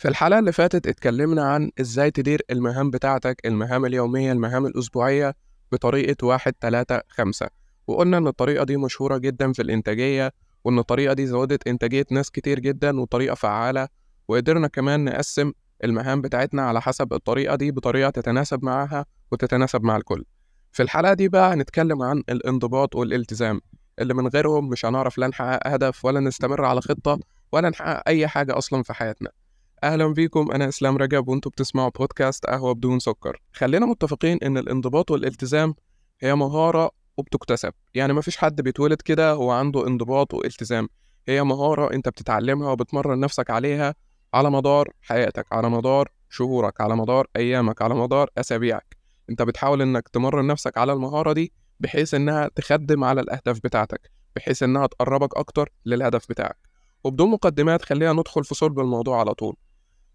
في الحلقة اللي فاتت اتكلمنا عن إزاي تدير المهام بتاعتك المهام اليومية المهام الأسبوعية بطريقة واحد تلاتة خمسة. وقلنا إن الطريقة دي مشهورة جدا في الإنتاجية وإن الطريقة دي زودت إنتاجية ناس كتير جدا وطريقة فعالة وقدرنا كمان نقسم المهام بتاعتنا على حسب الطريقة دي بطريقة تتناسب معاها وتتناسب مع الكل. في الحلقة دي بقى هنتكلم عن الانضباط والالتزام اللي من غيرهم مش هنعرف لا نحقق هدف ولا نستمر على خطة ولا نحقق أي حاجة أصلا في حياتنا. أهلا بيكم أنا إسلام رجب وأنتوا بتسمعوا بودكاست قهوة بدون سكر. خلينا متفقين إن الانضباط والالتزام هي مهارة وبتكتسب. يعني مفيش حد بيتولد كده هو عنده انضباط والتزام. هي مهارة أنت بتتعلمها وبتمرن نفسك عليها على مدار حياتك على مدار شهورك على مدار أيامك على مدار أسابيعك. أنت بتحاول إنك تمرن نفسك على المهارة دي بحيث إنها تخدم على الأهداف بتاعتك بحيث إنها تقربك أكتر للهدف بتاعك. وبدون مقدمات خلينا ندخل في صلب الموضوع على طول.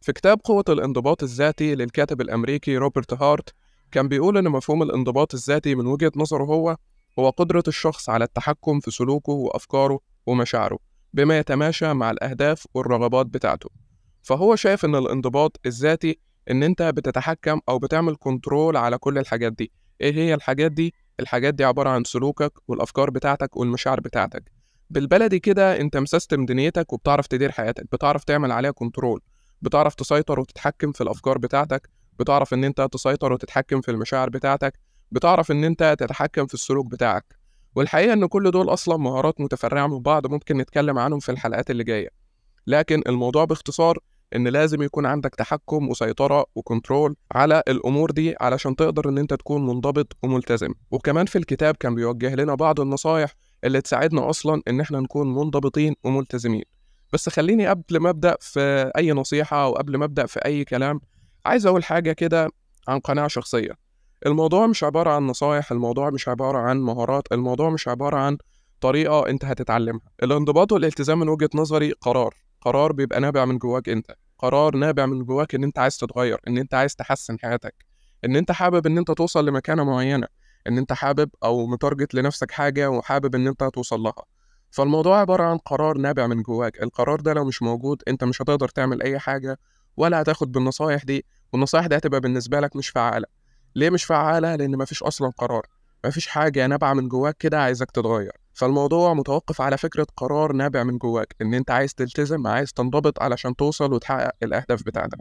في كتاب قوة الانضباط الذاتي للكاتب الأمريكي روبرت هارت كان بيقول إن مفهوم الانضباط الذاتي من وجهة نظره هو هو قدرة الشخص على التحكم في سلوكه وأفكاره ومشاعره بما يتماشى مع الأهداف والرغبات بتاعته. فهو شايف إن الانضباط الذاتي إن أنت بتتحكم أو بتعمل control على كل الحاجات دي. إيه هي الحاجات دي؟ الحاجات دي عبارة عن سلوكك والأفكار بتاعتك والمشاعر بتاعتك. بالبلدي كده أنت مسيستم دنيتك وبتعرف تدير حياتك بتعرف تعمل عليها control بتعرف تسيطر وتتحكم في الأفكار بتاعتك بتعرف إن أنت تسيطر وتتحكم في المشاعر بتاعتك بتعرف إن أنت تتحكم في السلوك بتاعك. والحقيقة إن كل دول أصلا مهارات متفرعة من بعض ممكن نتكلم عنهم في الحلقات اللي جاية. لكن الموضوع باختصار إن لازم يكون عندك تحكم وسيطرة و control على الأمور دي علشان تقدر إن أنت تكون منضبط وملتزم. وكمان في الكتاب كان بيوجه لنا بعض النصايح اللي تساعدنا أصلا إن إحنا نكون منضبطين وملتزمين. بس خليني قبل ما أبدأ في أي نصيحة أو قبل ما أبدأ في أي كلام عايز أقول حاجة كده عن قناعة شخصية. الموضوع مش عبارة عن نصايح الموضوع مش عبارة عن مهارات الموضوع مش عبارة عن طريقة أنت هتتعلمها. الانضباط والالتزام من وجهة نظري قرار. قرار بيبقى نابع من جواك أنت. قرار نابع من جواك إن أنت عايز تتغير إن أنت عايز تحسن حياتك. إن أنت حابب إن أنت توصل لمكانة معينة إن أنت حابب أو متارجت لنفسك حاجة وحابب إن أنت توصل لها. فالموضوع عبارة عن قرار نابع من جواك. القرار ده لو مش موجود أنت مش هتقدر تعمل أي حاجة ولا هتاخد بالنصايح دي والنصايح دي هتبقى بالنسبة لك مش فعالة. ليه مش فعالة؟ لأن مفيش أصلا قرار. مفيش حاجة نابعة من جواك كده عايزك تتغير. فالموضوع متوقف على فكرة قرار نابع من جواك إن أنت عايز تلتزم عايز تنضبط علشان توصل وتحقق الأهداف بتاعتك.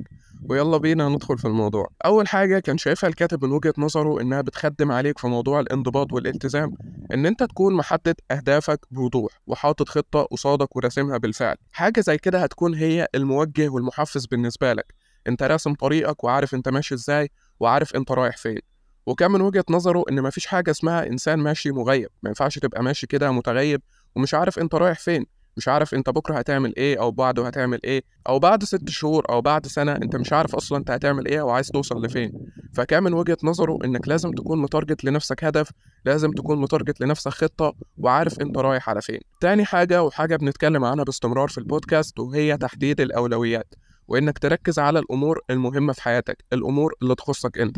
ويلا بينا ندخل في الموضوع. أول حاجة كان شايفها الكاتب من وجهة نظره إنها بتخدم عليك في موضوع الانضباط والالتزام إن أنت تكون محدد أهدافك بوضوح وحاطط خطة قصادك وراسمها بالفعل. حاجة زي كده هتكون هي الموجه والمحفز بالنسبة لك. أنت راسم طريقك وعارف أنت ماشي إزاي وعارف أنت رايح فين. وكان من وجهة نظره إن مفيش حاجة اسمها إنسان ماشي مغيب ما ينفعش تبقى ماشي كده متغيب ومش عارف أنت رايح فين مش عارف أنت بكرة هتعمل إيه أو بعده هتعمل إيه أو بعد ست شهور أو بعد سنة أنت مش عارف أصلا أنت هتعمل إيه وعايز توصل لفين. فكان من وجهة نظره إنك لازم تكون متارجت لنفسك هدف لازم تكون متارجت لنفسك خطة وعارف أنت رايح على فين. تاني حاجة وحاجة بنتكلم عنها باستمرار في البودكاست وهي تحديد الأولويات وإنك تركز على الأمور المهمة في حياتك الأمور اللي تخصك أنت.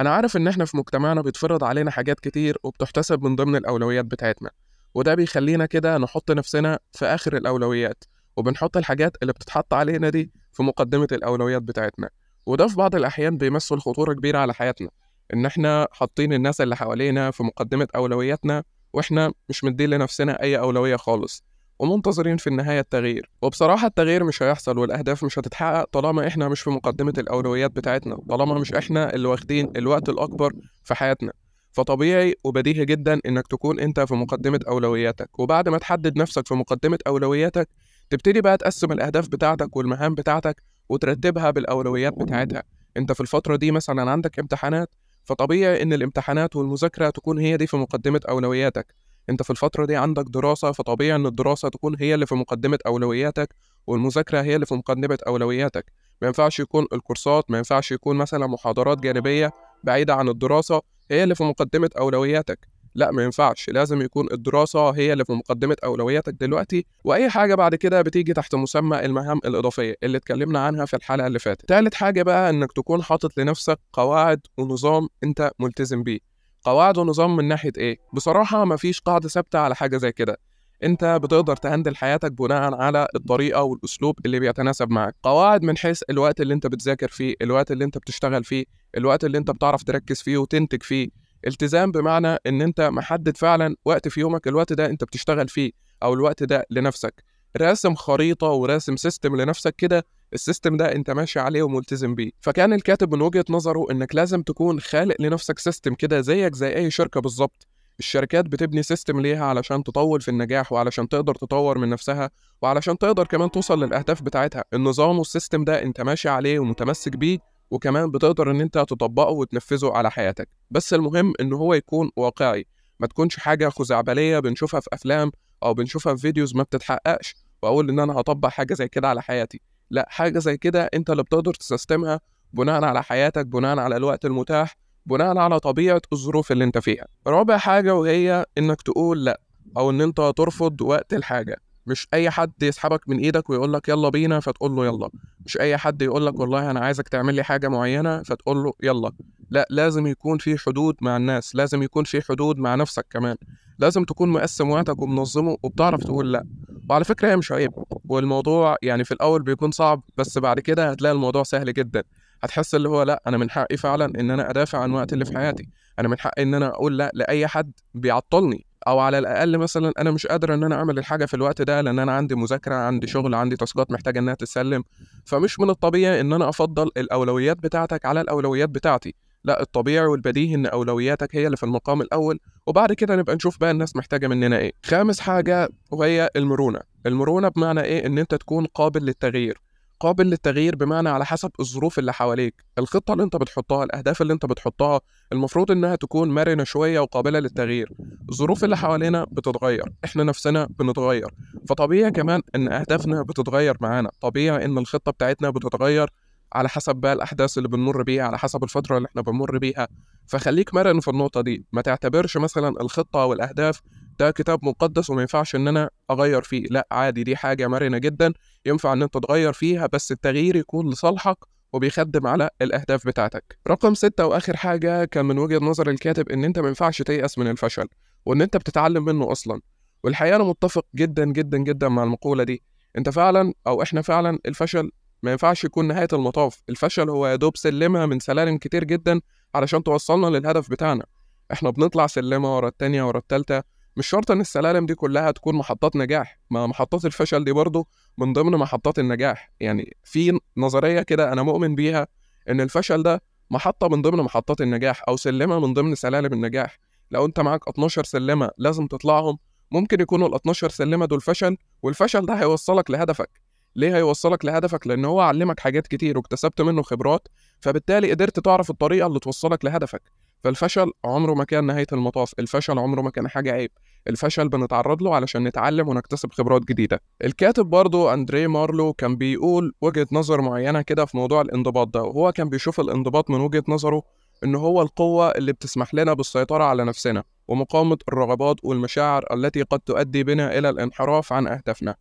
أنا عارف إن إحنا في مجتمعنا بيتفرض علينا حاجات كتير وبتحتسب من ضمن الأولويات بتاعتنا وده بيخلينا كده نحط نفسنا في آخر الأولويات وبنحط الحاجات اللي بتتحط علينا دي في مقدمة الأولويات بتاعتنا وده في بعض الأحيان بيمثل خطورة كبيرة على حياتنا إن إحنا حاطين الناس اللي حوالينا في مقدمة أولوياتنا وإحنا مش مدين لنفسنا أي أولوية خالص. ومنتظرين في النهاية التغيير. وبصراحة التغيير مش هيحصل والأهداف مش هتتحقق طالما إحنا مش في مقدمة الأولويات بتاعتنا طالما مش إحنا اللي واخدين الوقت الأكبر في حياتنا. فطبيعي وبديهي جدا إنك تكون أنت في مقدمة أولوياتك. وبعد ما تحدد نفسك في مقدمة أولوياتك تبتدي بقى تقسم الأهداف بتاعتك والمهام بتاعتك وترتبها بالأولويات بتاعتها. أنت في الفترة دي مثلا عندك امتحانات فطبيعي إن الامتحانات والمذاكرة تكون هي دي في مقدمة أولوياتك. أنت في الفترة دي عندك دراسة فطبيعي إن الدراسة تكون هي اللي في مقدمة أولوياتك والمذاكرة هي اللي في مقدمة أولوياتك. ما ينفعش يكون الكورسات ما ينفعش يكون مثلا محاضرات جانبية بعيدة عن الدراسة هي اللي في مقدمة أولوياتك. لا ما ينفعش. لازم يكون الدراسة هي اللي في مقدمة أولوياتك دلوقتي وأي حاجة بعد كده بتيجي تحت مسمى المهام الإضافية اللي اتكلمنا عنها في الحلقة اللي فاتت. تالت حاجة بقى إنك تكون حاطط لنفسك قواعد ونظام أنت ملتزم بيه. قواعد ونظام من ناحية إيه؟ بصراحة مفيش قاعدة ثابتة على حاجة زي كده. أنت بتقدر تهندل حياتك بناء على الطريقة والأسلوب اللي بيتناسب معك قواعد من حيث الوقت اللي أنت بتذاكر فيه الوقت اللي أنت بتشتغل فيه الوقت اللي أنت بتعرف تركز فيه وتنتج فيه. التزام بمعنى إن أنت محدد فعلا وقت في يومك الوقت ده أنت بتشتغل فيه أو الوقت ده لنفسك. راسم خريطة وراسم system لنفسك كده ال system ده انت ماشي عليه وملتزم بيه. فكان الكاتب من وجهة نظره انك لازم تكون خالق لنفسك system كده زيك زي أي شركة بالظبط. الشركات بتبني system ليها علشان تطول في النجاح وعلشان تقدر تطور من نفسها وعلشان تقدر كمان توصل للأهداف بتاعتها. النظام وال system ده انت ماشي عليه ومتمسك بيه وكمان بتقدر ان انت تطبقه وتنفذه على حياتك. بس المهم إن هو يكون واقعي. ما تكونش حاجة خزعبلية بنشوفها في أفلام أو بنشوفها في فيديوز ما بتتحققش وأقول إن أنا هطبق حاجة زي كده على حياتي. لأ حاجة زي كده أنت اللي بتقدر تسيستمها بناء على حياتك بناء على الوقت المتاح بناء على طبيعة الظروف اللي أنت فيها. رابع حاجة وهي إنك تقول لأ أو إن أنت ترفض وقت الحاجة. مش أي حد يسحبك من إيدك ويقول لك يلا بينا فتقول له يلا. مش أي حد يقول لك والله أنا عايزك تعمل لي حاجة معينة فتقول له يلا. لأ لازم يكون في حدود مع الناس لازم يكون في حدود مع نفسك كمان. لازم تكون مقسم وقتك ومنظمه وبتعرف تقول لأ. وعلى فكرة هي مش عيب والموضوع يعني في الأول بيكون صعب بس بعد كده هتلاقي الموضوع سهل جدا. هتحس اللي هو لأ أنا من حقي فعلا إن أنا أدافع عن وقت اللي في حياتي. أنا من حقي إن أنا أقول لأ لأي حد بيعطلني. أو على الأقل مثلا أنا مش قادر إن أنا أعمل الحاجة في الوقت ده لأن أنا عندي مذاكرة عندي شغل عندي تاسكات محتاجة إنها تتسلم. فمش من الطبيعي إن أنا أفضل الأولويات بتاعتك على الأولويات بتاعتي. لا الطبيعي والبديهي إن أولوياتك هي اللي في المقام الأول وبعد كده نبقى نشوف بقى الناس محتاجة مننا إيه. خامس حاجة وهي المرونة. المرونة بمعنى إيه؟ إن أنت تكون قابل للتغيير. قابل للتغيير بمعنى على حسب الظروف اللي حواليك. الخطة اللي أنت بتحطها الأهداف اللي أنت بتحطها المفروض إنها تكون مرنة شوية وقابلة للتغيير. الظروف اللي حوالينا بتتغير. إحنا نفسنا بنتغير. فطبيعي كمان إن أهدافنا بتتغير معانا. طبيعي إن الخطة بتاعتنا بتتغير على حسب بقى الأحداث اللي بنمر بيها على حسب الفترة اللي إحنا بنمر بيها. فخليك مرن في النقطة دي. ما تعتبرش مثلا الخطة والأهداف ده كتاب مقدس وما ينفعش إن أنا أغير فيه. لأ عادي دي حاجة مرنة جدا. ينفع إن أنت تغير فيها بس التغيير يكون لصالحك وبيخدم على الأهداف بتاعتك. رقم ستة وآخر حاجة كان من وجهة نظر الكاتب إن أنت ما ينفعش تيأس من الفشل وإن أنت بتتعلم منه أصلا. والحقيقة أنا متفق جدا جدا جدا مع المقولة دي. أنت فعلا أو إحنا فعلا الفشل ما ينفعش يكون نهاية المطاف. الفشل هو يا دوب سلمه من سلالم كتير جدا علشان توصلنا للهدف بتاعنا. إحنا بنطلع سلمة ورا التانية ورا التالتة. مش شرط إن السلالم دي كلها تكون محطات نجاح. ما محطات الفشل دي برضو من ضمن محطات النجاح. يعني في نظرية كده أنا مؤمن بيها إن الفشل ده محطة من ضمن محطات النجاح أو سلمة من ضمن سلالم النجاح. لو أنت معاك 12 سلمة لازم تطلعهم. ممكن يكونوا ال 12 سلمة دول فشل والفشل ده هيوصلك لهدفك. ليه هيوصلك لهدفك؟ لأن هو علمك حاجات كتير واكتسبت منه خبرات فبالتالي قدرت تعرف الطريقة اللي توصلك لهدفك. فالفشل عمره ما كان نهاية المطاف الفشل عمره ما كان حاجة عيب. الفشل بنتعرض له علشان نتعلم ونكتسب خبرات جديدة. الكاتب برضو أندري مارلو كان بيقول وجهة نظر معينة كده في موضوع الانضباط ده. وهو كان بيشوف الانضباط من وجهة نظره إن هو القوة اللي بتسمح لنا بالسيطرة على نفسنا ومقاومة الرغبات والمشاعر التي قد تؤدي بنا إلى الانحراف عن أهدافنا.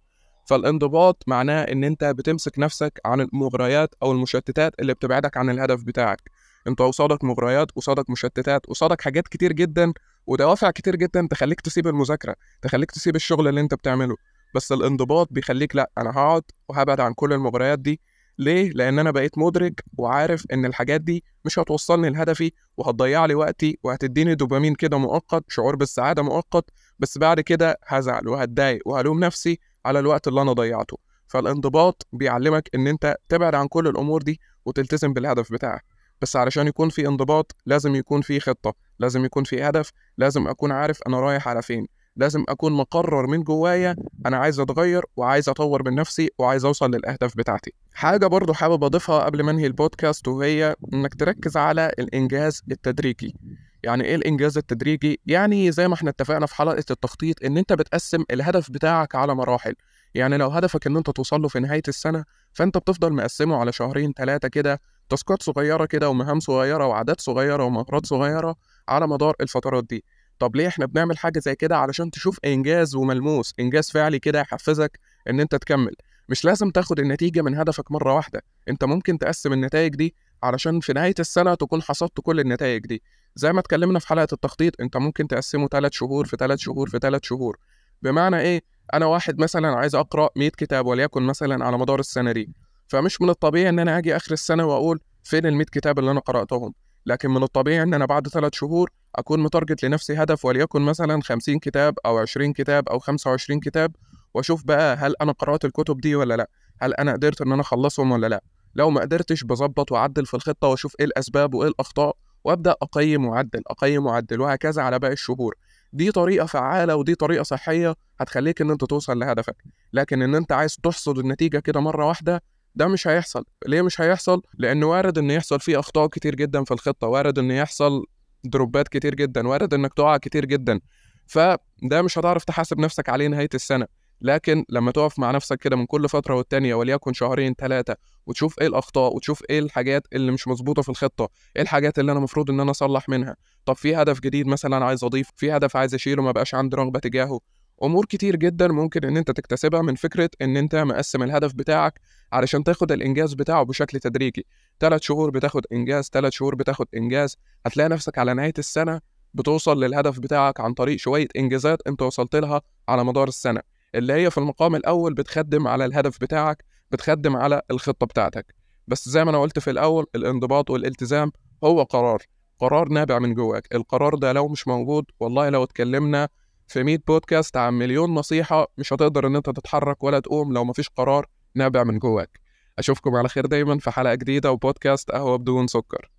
فالانضباط معناه إن أنت بتمسك نفسك عن المغريات أو المشتتات اللي بتبعدك عن الهدف بتاعك. أنت قصادك مغريات قصادك مشتتات قصادك حاجات كتير جدا ودوافع كتير جدا تخليك تسيب المذاكرة تخليك تسيب الشغل اللي أنت بتعمله. بس الانضباط بيخليك لأ أنا هقعد وهبعد عن كل المغريات دي. ليه؟ لأن أنا بقيت مدرك وعارف إن الحاجات دي مش هتوصلني لهدفي وهتضيع لي وقتي وهتديني دوبامين كده مؤقت شعور بالسعادة مؤقت بس بعد كده هزعل وهتضايق وهلوم نفسي على الوقت اللي أنا ضيعته. فالانضباط بيعلمك إن أنت تبعد عن كل الأمور دي وتلتزم بالهدف بتاعك. بس علشان يكون في انضباط لازم يكون في خطة لازم يكون في هدف لازم أكون عارف أنا رايح على فين. لازم أكون مقرر من جوايا أنا عايز أتغير وعايز أطور من نفسي وعايز أوصل للأهداف بتاعتي. حاجة برضو حابب أضيفها قبل ما أنهي البودكاست وهي إنك تركز على الإنجاز التدريجي. يعني إيه الإنجاز التدريجي؟ يعني زي ما إحنا اتفقنا في حلقة التخطيط إن أنت بتقسم الهدف بتاعك على مراحل. يعني لو هدفك إن أنت توصل له في نهاية السنة فأنت بتفضل مقسمه على شهرين ثلاثة كده تاسكات صغيرة كده ومهام صغيرة وعادات صغيرة ومهارات صغيرة على مدار الفترات دي. طب ليه إحنا بنعمل حاجة زي كده؟ علشان تشوف إنجاز وملموس إنجاز فعلي كده يحفزك إن أنت تكمل. مش لازم تاخد النتيجة من هدفك مرة واحدة. أنت ممكن تقسم النتائج دي علشان في نهاية السنة تكون حصدت كل النتائج دي. زي ما اتكلمنا في حلقة التخطيط انت ممكن تقسمه 3 شهور في 3 شهور في 3 شهور. بمعنى إيه؟ أنا واحد مثلا عايز أقرأ 100 كتاب وليكن مثلا على مدار السنة دي. فمش من الطبيعي إن أنا آجي آخر السنة وأقول فين ال 100 كتاب اللي أنا قرأتهم. لكن من الطبيعي إن أنا بعد ثلاث شهور أكون متارجت لنفسي هدف وليكن مثلا 50 كتاب أو 20 كتاب أو 25 كتاب وأشوف بقى هل أنا قرأت الكتب دي ولا لأ؟ هل أنا قدرت إن أنا أخلصهم ولا لأ؟ لو ما قدرتش بظبط وأعدل في الخطة وأشوف إيه الأسباب وإيه الأخطاء وأبدأ أقيم واعدل أقيم واعدل وهكذا على باقي الشهور. دي طريقة فعالة ودي طريقة صحية هتخليك إن أنت توصل لهدفك. لكن إن أنت عايز تحصد النتيجة كده مرة واحدة ده مش هيحصل. ليه مش هيحصل؟ لأن وارد إن يحصل فيه أخطاء كتير جدا في الخطة وارد إن يحصل دروبات كتير جدا وارد إنك تقع كتير جدا. فده مش هتعرف تحاسب نفسك عليه نهاية السنة. لكن لما تقف مع نفسك كده من كل فترة والتانية وليكن شهرين ثلاثة وتشوف إيه الأخطاء وتشوف إيه الحاجات اللي مش مظبوطة في الخطة إيه الحاجات اللي أنا المفروض إن أنا أصلح منها؟ طب في هدف جديد مثلا عايز أضيف في هدف عايز أشيله ما بقاش عندي رغبة تجاهه؟ أمور كتير جدا ممكن إن أنت تكتسبها من فكرة إن أنت مقسم الهدف بتاعك علشان تاخد الإنجاز بتاعه بشكل تدريجي. ثلاث شهور بتاخد إنجاز ثلاث شهور بتاخد إنجاز. هتلاقي نفسك على نهاية السنة بتوصل للهدف بتاعك عن طريق شوية إنجازات أنت وصلت لها على مدار السنة. اللي هي في المقام الأول بتخدم على الهدف بتاعك بتخدم على الخطة بتاعتك. بس زي ما أنا قلت في الأول الانضباط والالتزام هو قرار قرار نابع من جواك. القرار ده لو مش موجود والله لو اتكلمنا في 100 بودكاست عن مليون نصيحة مش هتقدر إن أنت تتحرك ولا تقوم لو مفيش قرار نابع من جواك. أشوفكم على خير دايما في حلقة جديدة وبودكاست قهوة بدون سكر.